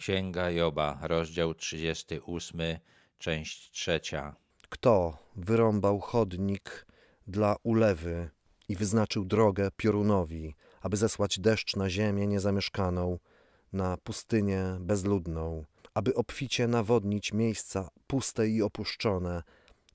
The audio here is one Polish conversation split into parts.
Księga Joba, rozdział 38, część trzecia. Kto wyrąbał chodnik dla ulewy i wyznaczył drogę piorunowi, aby zesłać deszcz na ziemię niezamieszkaną, na pustynię bezludną, aby obficie nawodnić miejsca puste i opuszczone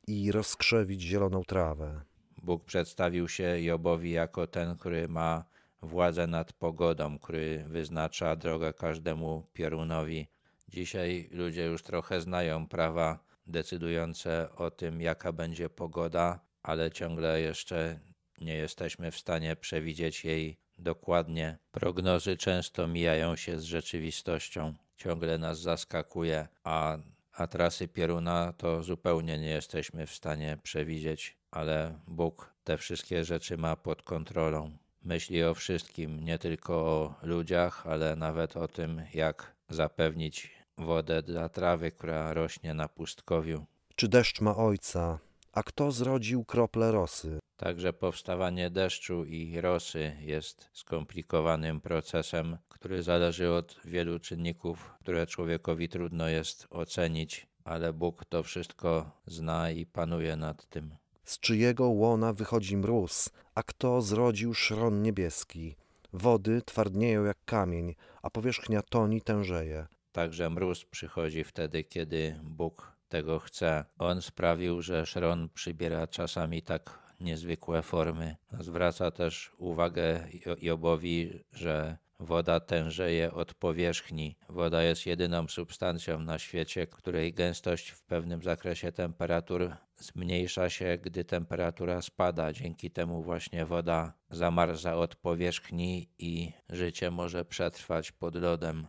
i rozkrzewić zieloną trawę. Bóg przedstawił się Jobowi jako ten, który ma władzę nad pogodą, który wyznacza drogę każdemu piorunowi. Dzisiaj ludzie już trochę znają prawa decydujące o tym, jaka będzie pogoda, ale ciągle jeszcze nie jesteśmy w stanie przewidzieć jej dokładnie. Prognozy często mijają się z rzeczywistością, ciągle nas zaskakuje, a, a trasy pioruna to zupełnie nie jesteśmy w stanie przewidzieć, ale Bóg te wszystkie rzeczy ma pod kontrolą myśli o wszystkim, nie tylko o ludziach, ale nawet o tym, jak zapewnić wodę dla trawy, która rośnie na pustkowiu. Czy deszcz ma ojca, a kto zrodził krople rosy? Także powstawanie deszczu i rosy jest skomplikowanym procesem, który zależy od wielu czynników, które człowiekowi trudno jest ocenić, ale Bóg to wszystko zna i panuje nad tym z czyjego łona wychodzi mróz, a kto zrodził szron niebieski. Wody twardnieją jak kamień, a powierzchnia toni tężeje. Także mróz przychodzi wtedy, kiedy Bóg tego chce. On sprawił, że szron przybiera czasami tak niezwykłe formy. Zwraca też uwagę Jobowi, że Woda tężeje od powierzchni. Woda jest jedyną substancją na świecie, której gęstość w pewnym zakresie temperatur zmniejsza się, gdy temperatura spada. Dzięki temu właśnie woda zamarza od powierzchni i życie może przetrwać pod lodem.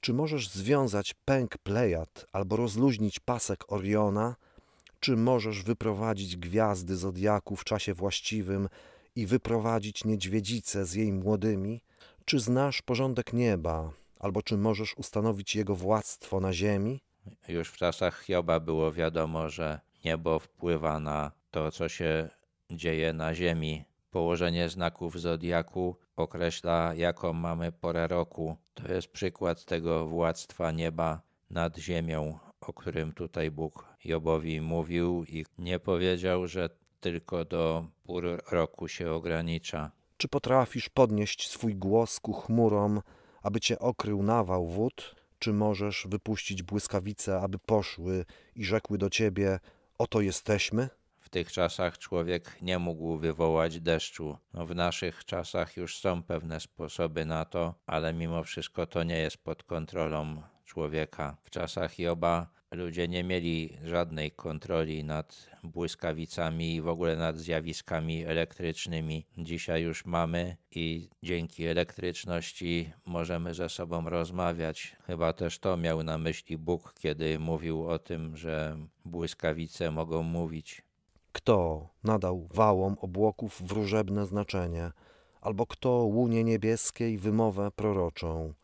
Czy możesz związać pęk Plejad albo rozluźnić pasek Oriona? Czy możesz wyprowadzić gwiazdy zodiaku w czasie właściwym i wyprowadzić niedźwiedzicę z jej młodymi? Czy znasz porządek nieba, albo czy możesz ustanowić jego władztwo na ziemi? Już w czasach Hioba było wiadomo, że niebo wpływa na to, co się dzieje na ziemi. Położenie znaków zodiaku określa, jaką mamy porę roku. To jest przykład tego władztwa nieba nad ziemią, o którym tutaj Bóg Jobowi mówił i nie powiedział, że tylko do pół roku się ogranicza. Czy potrafisz podnieść swój głos ku chmurom, aby cię okrył nawał wód? Czy możesz wypuścić błyskawice, aby poszły i rzekły do ciebie: Oto jesteśmy? W tych czasach człowiek nie mógł wywołać deszczu. No w naszych czasach już są pewne sposoby na to, ale mimo wszystko to nie jest pod kontrolą człowieka. W czasach Joba ludzie nie mieli żadnej kontroli nad błyskawicami i w ogóle nad zjawiskami elektrycznymi. Dzisiaj już mamy i dzięki elektryczności możemy ze sobą rozmawiać. Chyba też to miał na myśli Bóg, kiedy mówił o tym, że błyskawice mogą mówić. Kto nadał wałom obłoków wróżebne znaczenie, albo kto łunie niebieskiej wymowę proroczą?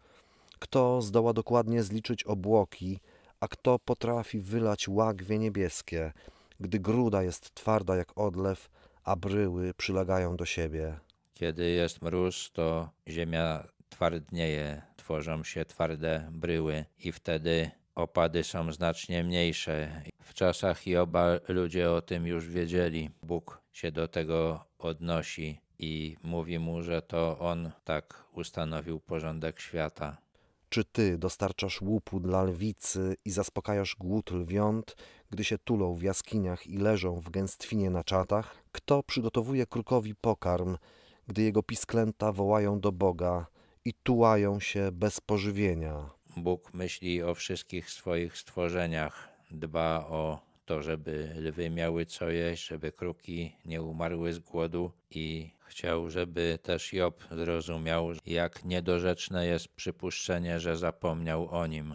Kto zdoła dokładnie zliczyć obłoki, a kto potrafi wylać łagwie niebieskie, gdy gruda jest twarda jak odlew, a bryły przylegają do siebie. Kiedy jest mróz, to ziemia twardnieje, tworzą się twarde bryły i wtedy opady są znacznie mniejsze. W czasach Joba ludzie o tym już wiedzieli. Bóg się do tego odnosi i mówi mu, że to on tak ustanowił porządek świata. Czy ty dostarczasz łupu dla lwicy i zaspokajasz głód lwiąt, gdy się tulą w jaskiniach i leżą w gęstwinie na czatach? Kto przygotowuje krukowi pokarm, gdy jego pisklęta wołają do Boga i tułają się bez pożywienia? Bóg myśli o wszystkich swoich stworzeniach, dba o to, żeby lwy miały co jeść, żeby kruki nie umarły z głodu i chciał, żeby też Job zrozumiał, jak niedorzeczne jest przypuszczenie, że zapomniał o nim.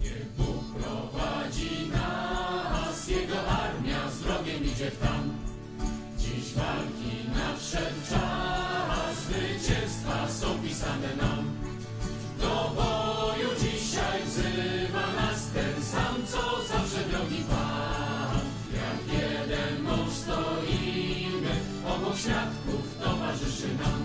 Niech prowadzi nas, Jego armia z wrogiem idzie w tam. Dziś walki nadszedł czas, zwycięstwa są pisane nam. Krishna.